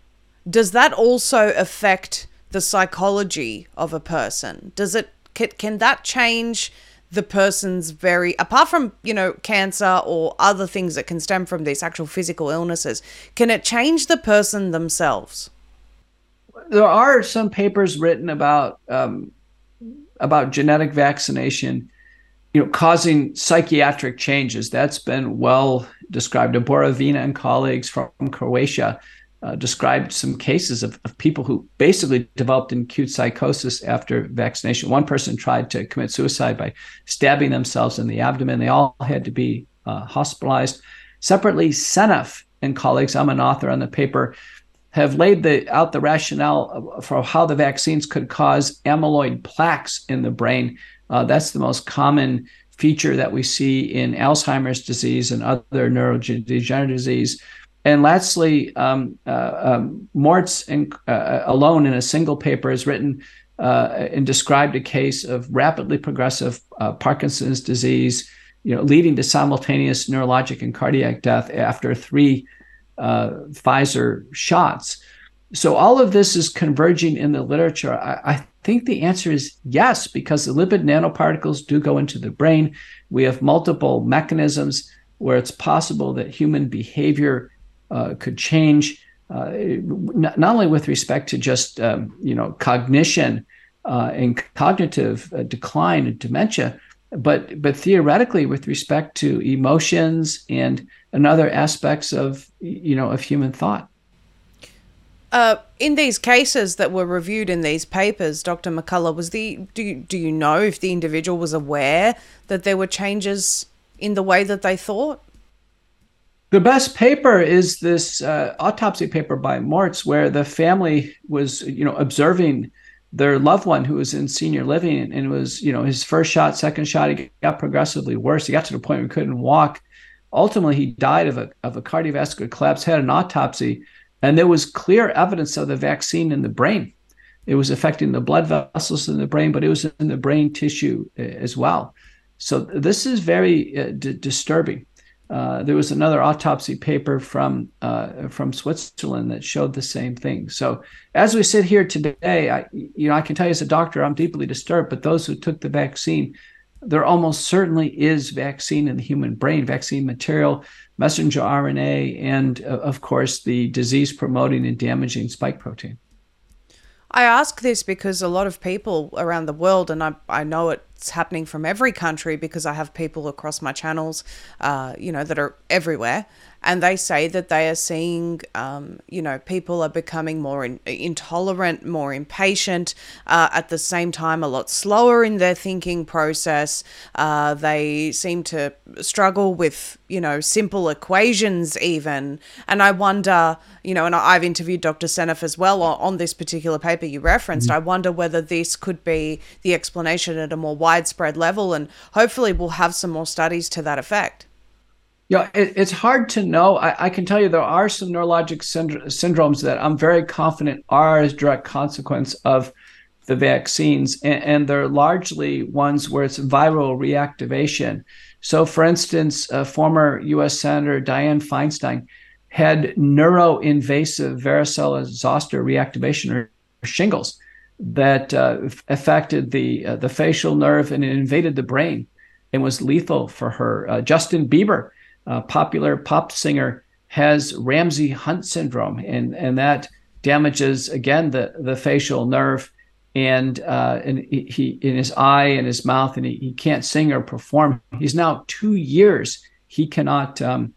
does that also affect the psychology of a person? Does it can, can that change the person's very apart from you know cancer or other things that can stem from these actual physical illnesses can it change the person themselves there are some papers written about um, about genetic vaccination you know causing psychiatric changes that's been well described Borovina and colleagues from croatia uh, described some cases of, of people who basically developed acute psychosis after vaccination. One person tried to commit suicide by stabbing themselves in the abdomen. They all had to be uh, hospitalized. Separately, Seneff and colleagues, I'm an author on the paper, have laid the, out the rationale for how the vaccines could cause amyloid plaques in the brain. Uh, that's the most common feature that we see in Alzheimer's disease and other neurodegenerative disease. And lastly, um, uh, um, Mortz in, uh, alone in a single paper has written uh, and described a case of rapidly progressive uh, Parkinson's disease, you know, leading to simultaneous neurologic and cardiac death after three uh, Pfizer shots. So all of this is converging in the literature. I, I think the answer is yes, because the lipid nanoparticles do go into the brain. We have multiple mechanisms where it's possible that human behavior uh, could change uh, not, only with respect to just um, you know cognition uh, and cognitive uh, decline and dementia, but but theoretically with respect to emotions and and other aspects of you know of human thought. Uh, in these cases that were reviewed in these papers, Dr. McCullough, was the do you, do you know if the individual was aware that there were changes in the way that they thought? The best paper is this uh, autopsy paper by Mortz, where the family was, you know, observing their loved one who was in senior living and was, you know, his first shot, second shot, he got progressively worse. He got to the point where he couldn't walk. Ultimately, he died of a, of a cardiovascular collapse, had an autopsy, and there was clear evidence of the vaccine in the brain. It was affecting the blood vessels in the brain, but it was in the brain tissue uh, as well. So this is very uh, d- disturbing. Uh, there was another autopsy paper from uh, from Switzerland that showed the same thing. So as we sit here today, I you know I can tell you as a doctor I'm deeply disturbed. But those who took the vaccine, there almost certainly is vaccine in the human brain, vaccine material, messenger RNA, and uh, of course the disease promoting and damaging spike protein. I ask this because a lot of people around the world, and I, I know it's happening from every country because I have people across my channels, uh, you know, that are everywhere and they say that they are seeing, um, you know, people are becoming more in, intolerant, more impatient, uh, at the same time, a lot slower in their thinking process. Uh, they seem to struggle with, you know, simple equations, even. And I wonder, you know, and I've interviewed Dr. Seneff as well on, this particular paper you referenced. Mm-hmm. I wonder whether this could be the explanation at a more widespread level, and hopefully we'll have some more studies to that effect. Yeah, it, it's hard to know. I, I, can tell you there are some neurologic syndr- syndromes that I'm very confident are as direct consequence of the vaccines, and, and they're largely ones where it's viral reactivation. So, for instance, uh, former U.S. Senator Dianne Feinstein had neuroinvasive varicella zoster reactivation or shingles that uh, affected the uh, the facial nerve and it invaded the brain and was lethal for her. Uh, Justin Bieber uh, popular pop singer has Ramsay Hunt syndrome, and and that damages again the the facial nerve, and uh, and he in his eye and his mouth, and he, he can't sing or perform. He's now two years he cannot, um,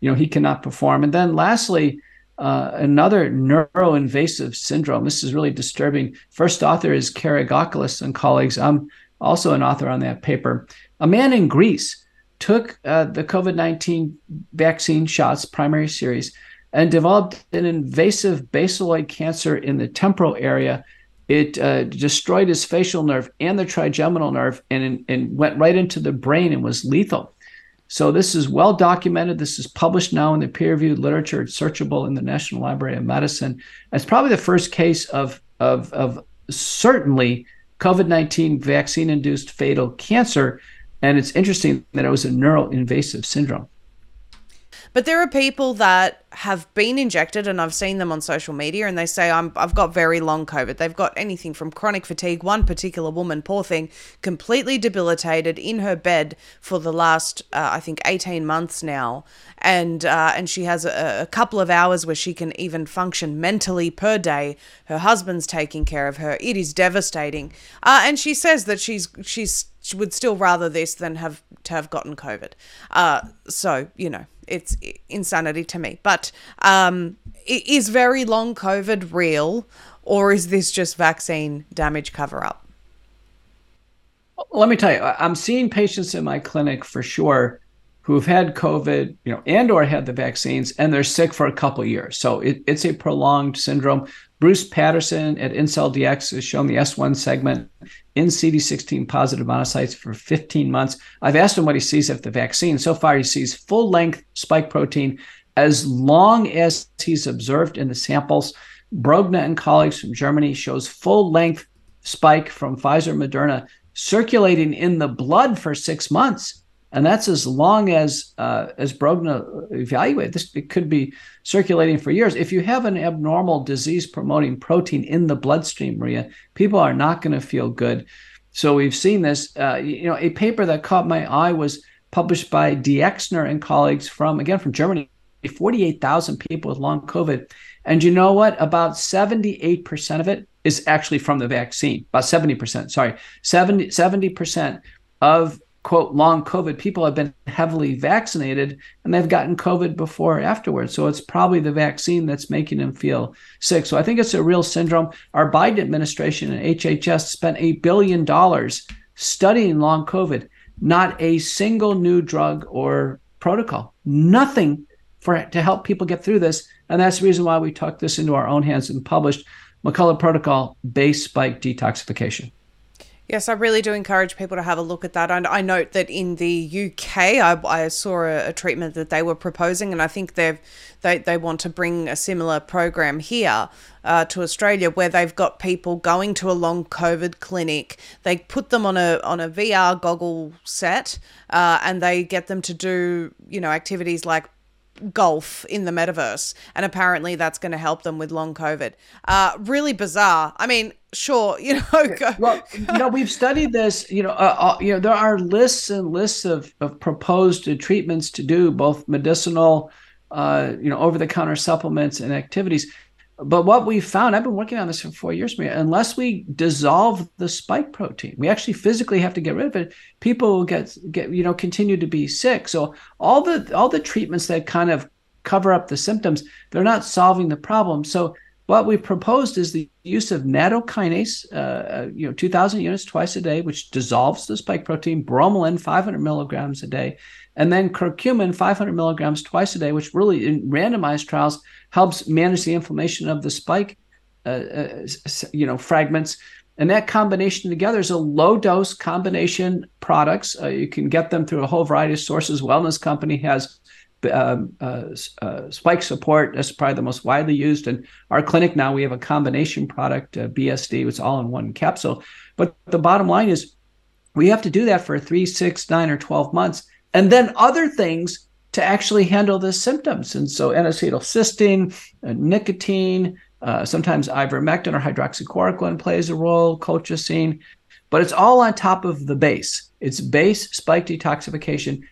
you know, he cannot perform. And then lastly. Uh, another neuroinvasive syndrome. This is really disturbing. First author is Karagouklis and colleagues. I'm also an author on that paper. A man in Greece took uh, the COVID 19 vaccine shots, primary series, and developed an invasive basaloid cancer in the temporal area. It uh, destroyed his facial nerve and the trigeminal nerve and, and went right into the brain and was lethal. So this is well documented. This is published now in the peer-reviewed literature. It's searchable in the National Library of Medicine. It's probably the first case of of, of certainly COVID-19 vaccine-induced fatal cancer. And it's interesting that it was a neural invasive syndrome. But there are people that have been injected, and I've seen them on social media, and they say, I'm, I've got very long COVID. They've got anything from chronic fatigue. One particular woman, poor thing, completely debilitated in her bed for the last, uh, I think, 18 months now. And, uh, and she has a, a couple of hours where she can even function mentally per day. Her husband's taking care of her. It is devastating. Uh, and she says that she's, she's, she would still rather this than have to have gotten COVID. Uh, so, you know it's insanity to me. But um, is very long COVID real, or is this just vaccine damage cover up? Let me tell you, I'm seeing patients in my clinic for sure who've had COVID, you know, and or had the vaccines, and they're sick for a couple years. So it, it's a prolonged syndrome. Bruce Patterson at IncellDx has shown the S1 segment in CD16 positive monocytes for 15 months. I've asked him what he sees after the vaccine. So far, he sees full length spike protein as long as he's observed in the samples. Brogna and colleagues from Germany shows full length spike from Pfizer Moderna circulating in the blood for six months and that's as long as uh, as Brogna evaluated. This it could be circulating for years. If you have an abnormal disease-promoting protein in the bloodstream, Maria, people are not going to feel good. So we've seen this. Uh, you know, a paper that caught my eye was published by Diexner and colleagues from again from Germany. 48,000 people with long COVID. And you know what? About 78% of it is actually from the vaccine. About 70%, sorry. 70, 70% of quote long COVID, people have been heavily vaccinated and they've gotten COVID before or afterwards. So it's probably the vaccine that's making them feel sick. So I think it's a real syndrome. Our Biden administration and HHS spent a billion dollars studying long COVID, not a single new drug or protocol, nothing for to help people get through this. And that's the reason why we took this into our own hands and published McCullough Protocol Base Spike Detoxification. Yes, I really do encourage people to have a look at that. And I note that in the UK, I, I saw a, a, treatment that they were proposing, and I think they've they they want to bring a similar program here uh, to Australia, where they've got people going to a long COVID clinic. They put them on a on a VR goggle set, uh, and they get them to do you know activities like golf in the metaverse and apparently that's going to help them with long covid. Uh really bizarre. I mean sure you know well you know we've studied this you know uh, uh, you know there are lists and lists of, of proposed treatments to do both medicinal uh you know over the counter supplements and activities but what we found, I've been working on this for four years, unless we dissolve the spike protein, we actually physically have to get rid of it, people get get, you know, continue to be sick. So all the all the treatments that kind of cover up the symptoms, they're not solving the problem. So what we've proposed is the use of nattokinase, uh, uh you know, 2,000 units twice a day, which dissolves the spike protein, bromelain, 500 milligrams a day, and then curcumin, 500 milligrams twice a day, which really in randomized trials helps manage the inflammation of the spike, uh, uh, you know, fragments. And that combination together is a low dose combination products. Uh, you can get them through a whole variety of sources. Wellness Company has um, uh, uh, spike support. That's probably the most widely used. And our clinic now, we have a combination product, uh, BSD, it's all in one capsule. But the bottom line is we have to do that for three, six, nine, or 12 months and then other things to actually handle the symptoms. And so N-acetylcysteine, uh, nicotine, uh, sometimes ivermectin or hydroxychloroquine plays a role, colchicine, but it's all on top of the base. It's base spike detoxification.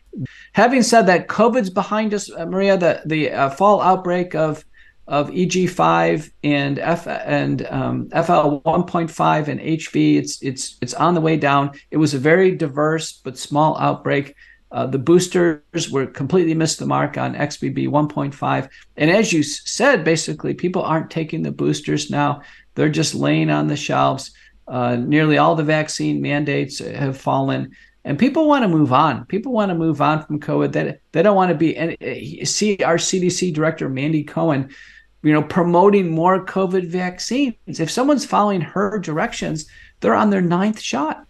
Having said that, COVID's behind us, uh, Maria. The the uh, fall outbreak of of EG5 and F and um, FL 1.5 and HV, it's it's it's on the way down. It was a very diverse but small outbreak. Uh, the boosters were completely missed the mark on XBB 1.5. And as you said, basically, people aren't taking the boosters now. They're just laying on the shelves. Uh, nearly all the vaccine mandates have fallen. And people want to move on. People want to move on from COVID. They, they don't want to be, and see our CDC director, Mandy Cohen, you know, promoting more COVID vaccines. If someone's following her directions, they're on their ninth shot.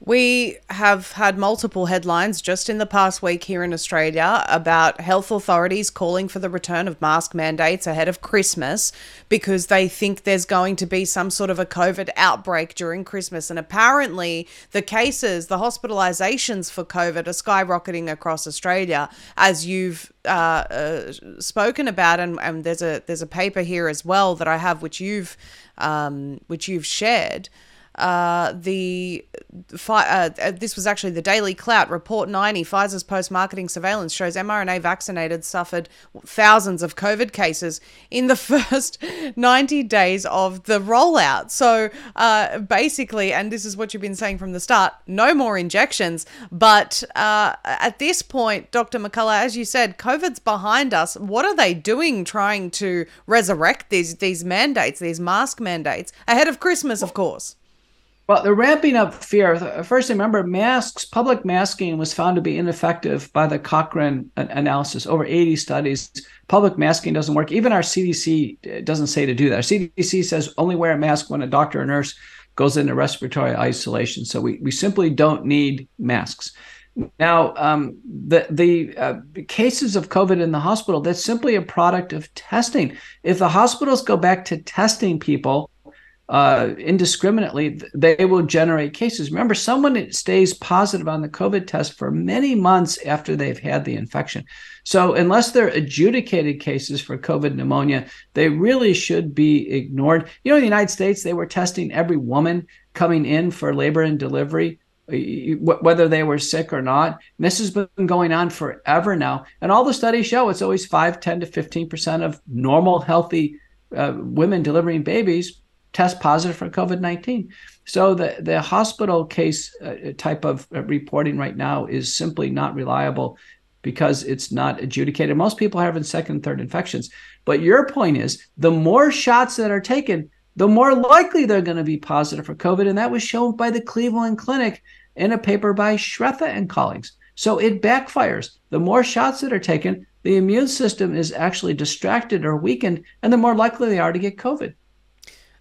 We have had multiple headlines just in the past week here in Australia about health authorities calling for the return of mask mandates ahead of Christmas because they think there's going to be some sort of a COVID outbreak during Christmas. And apparently, the cases, the hospitalizations for COVID are skyrocketing across Australia, as you've uh, uh, spoken about. And, and there's a there's a paper here as well that I have, which you've um, which you've shared uh, the uh, uh, this was actually the Daily Clout report 90 Pfizer's post-marketing surveillance shows mRNA vaccinated suffered thousands of COVID cases in the first 90 days of the rollout. So uh, basically, and this is what you've been saying from the start, no more injections. But uh, at this point, Dr. McCullough, as you said, COVID's behind us. What are they doing, trying to resurrect these these mandates, these mask mandates ahead of Christmas, of course? Well, they're ramping up fear. First, remember masks, public masking was found to be ineffective by the Cochrane analysis. Over 80 studies, public masking doesn't work. Even our CDC uh, doesn't say to do that. Our CDC says only wear a mask when a doctor or nurse goes into respiratory isolation. So we, we simply don't need masks. Now, um, the the uh, cases of COVID in the hospital, that's simply a product of testing. If the hospitals go back to testing people, uh, indiscriminately, they will generate cases. Remember, someone stays positive on the COVID test for many months after they've had the infection. So, unless they're adjudicated cases for COVID pneumonia, they really should be ignored. You know, in the United States, they were testing every woman coming in for labor and delivery whether they were sick or not. This has been going on forever now. And all the studies show it's always 5, 10 to 15% of normal, healthy uh, women delivering babies test positive for COVID 19. So the, the hospital case uh, type of uh, reporting right now is simply not reliable because it's not adjudicated. Most people are having second and third infections. But your point is the more shots that are taken, the more likely they're going to be positive for COVID. And that was shown by the Cleveland Clinic in a paper by Shrestha and colleagues. So it backfires. The more shots that are taken, the immune system is actually distracted or weakened, and the more likely they are to get COVID.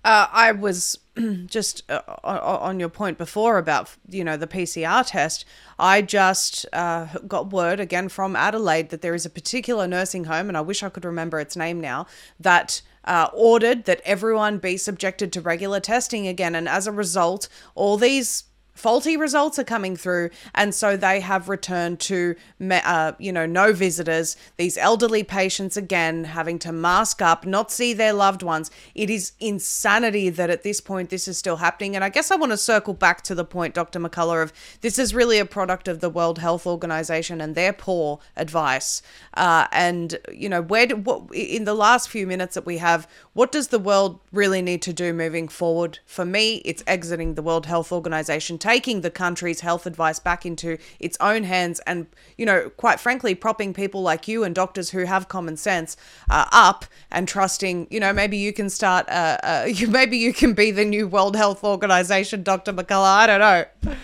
Uh, I was just uh, on your point before about you know the PCR test. I just uh, got word again from Adelaide that there is a particular nursing home, and I wish I could remember its name now, that uh, ordered that everyone be subjected to regular testing again, and as a result, all these faulty results are coming through and so they have returned to uh, you know no visitors. These elderly patients again having to mask up not see their loved ones. It is insanity that at this point this is still happening. And i guess i want to circle back to the point dr mccullough of this is really a product of the world health organization and their poor advice. Uh, and you know where do, what in the last few minutes that we have what does the world really need to do moving forward? For me it's exiting the world health organization taking the country's health advice back into its own hands and, you know, quite frankly, propping people like you and doctors who have common sense uh, up and trusting, you know, maybe you can start, uh, uh, maybe you can be the new World Health Organization, Dr. McCullough. I don't know.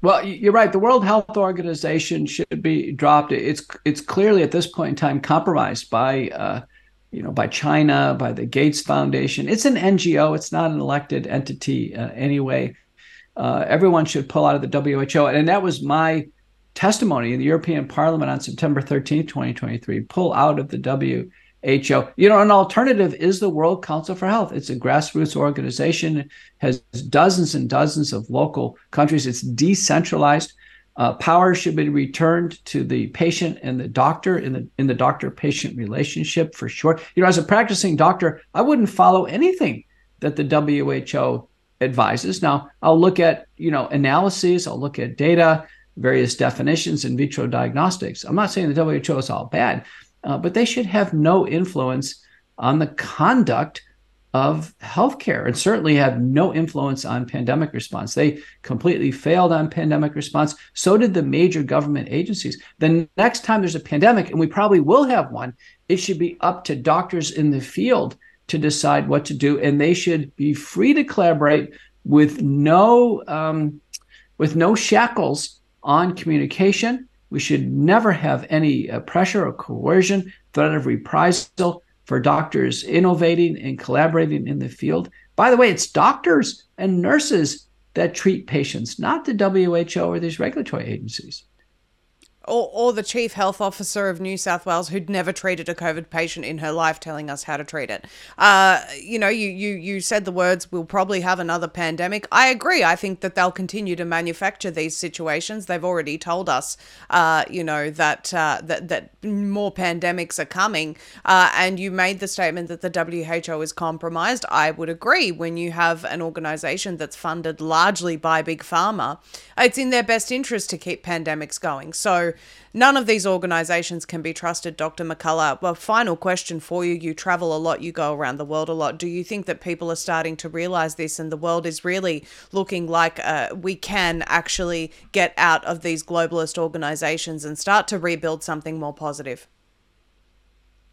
Well, you're right. The World Health Organization should be dropped. It's it's clearly at this point in time compromised by uh, you know by China, by the Gates Foundation. It's an NGO. It's not an elected entity uh, anyway uh, everyone should pull out of the WHO. And that was my testimony in the European Parliament on September 13, 2023. Pull out of the WHO. You know, an alternative is the World Council for Health. It's a grassroots organization, has dozens and dozens of local countries. It's decentralized. Uh, power should be returned to the patient and the doctor in the in the doctor patient relationship for sure. You know, as a practicing doctor, I wouldn't follow anything that the WHO advises. Now, I'll look at, you know, analyses, I'll look at data, various definitions, in vitro diagnostics. I'm not saying the WHO is all bad, uh, but they should have no influence on the conduct of healthcare and certainly have no influence on pandemic response. They completely failed on pandemic response. So did the major government agencies. The next time there's a pandemic, and we probably will have one, it should be up to doctors in the field to decide what to do, and they should be free to collaborate with no um, with no shackles on communication. We should never have any uh, pressure or coercion, threat of reprisal for doctors innovating and collaborating in the field. By the way, it's doctors and nurses that treat patients, not the WHO or these regulatory agencies or, or the chief health officer of New South Wales who'd never treated a COVID patient in her life telling us how to treat it. Uh, you know, you, you, you said the words, we'll probably have another pandemic. I agree. I think that they'll continue to manufacture these situations. They've already told us, uh, you know, that, uh, that, that more pandemics are coming. Uh, and you made the statement that the WHO is compromised. I would agree. When you have an organization that's funded largely by Big Pharma, it's in their best interest to keep pandemics going. So, none of these organizations can be trusted, Dr. McCullough. Well, final question for you. You travel a lot, you go around the world a lot. Do you think that people are starting to realize this and the world is really looking like uh, we can actually get out of these globalist organizations and start to rebuild something more positive?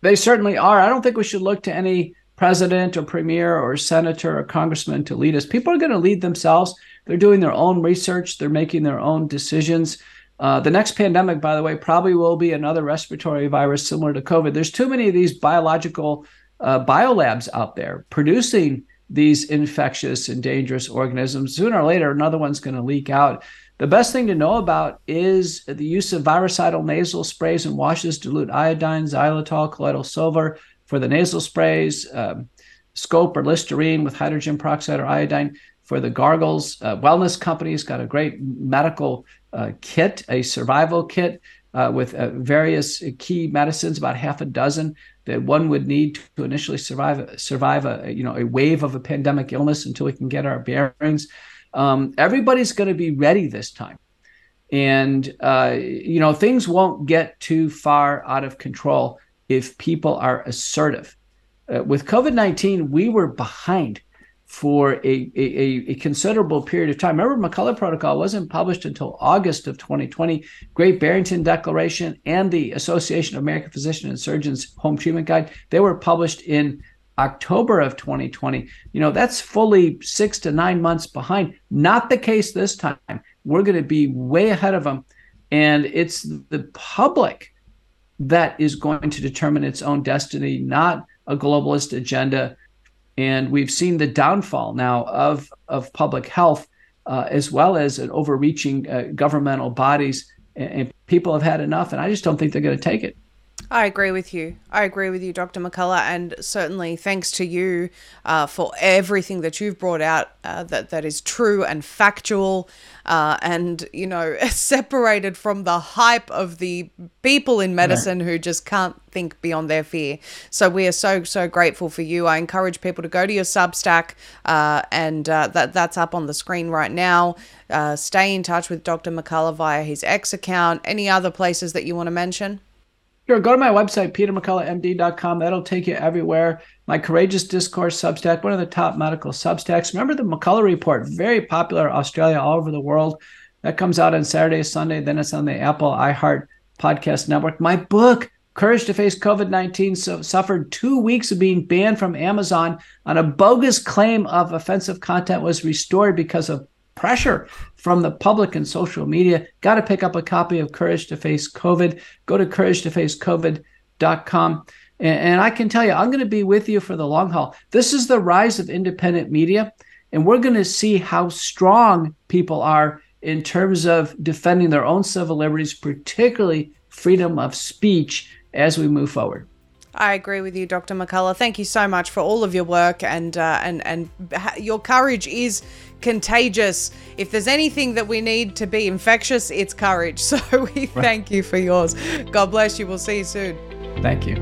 They certainly are. I don't think we should look to any president or premier or senator or congressman to lead us. People are going to lead themselves. They're doing their own research, they're making their own decisions. Uh, the next pandemic, by the way, probably will be another respiratory virus similar to COVID. There's too many of these biological uh, biolabs out there producing these infectious and dangerous organisms. Sooner or later, another one's going to leak out. The best thing to know about is the use of virucidal nasal sprays and washes, dilute iodine, xylitol, colloidal silver for the nasal sprays, um, scope or Listerine with hydrogen peroxide or iodine for the gargles. Uh, wellness companies got a great medical kit, a survival kit uh, with uh, various key medicines, about half a dozen that one would need to initially survive survive a you know a wave of a pandemic illness until we can get our bearings. Um, everybody's going to be ready this time, and uh, you know things won't get too far out of control if people are assertive. Uh, with COVID nineteen, we were behind for a, a, a, considerable period of time. Remember, McCullough Protocol wasn't published until August of 2020. Great Barrington Declaration and the Association of American Physicians and Surgeons Home Treatment Guide, they were published in October of 2020. You know, that's fully six to nine months behind. Not the case this time. We're going to be way ahead of them. And it's the public that is going to determine its own destiny, not a globalist agenda and we've seen the downfall now of of public health uh, as well as an overreaching uh, governmental bodies and, and, people have had enough and i just don't think they're going to take it I agree with you. I agree with you, Dr. McCullough, and certainly thanks to you uh, for everything that you've brought out uh, that that is true and factual, uh, and you know separated from the hype of the people in medicine who just can't think beyond their fear. So we are so so grateful for you. I encourage people to go to your Substack, uh, and uh, that that's up on the screen right now. Uh, stay in touch with Dr. McCullough via his X account. Any other places that you want to mention? Sure, go to my website, petermcculloughmd.com. That'll take you everywhere. My Courageous Discourse Substack, one of the top medical Substacks. Remember the McCullough Report, very popular Australia, all over the world. That comes out on Saturday, Sunday. Then it's on the Apple iHeart Podcast Network. My book, Courage to Face COVID 19, so suffered two weeks of being banned from Amazon on a bogus claim of offensive content was restored because of pressure from the public and social media. Got to pick up a copy of Courage to Face COVID. Go to couragetofacecovid.com. And, and I can tell you, I'm going to be with you for the long haul. This is the rise of independent media, and we're going to see how strong people are in terms of defending their own civil liberties, particularly freedom of speech, as we move forward. I agree with you, Dr. McCullough. Thank you so much for all of your work and uh, and and your courage is contagious. If there's anything that we need to be infectious, it's courage. So we thank you for yours. God bless you. We'll see you soon. Thank you.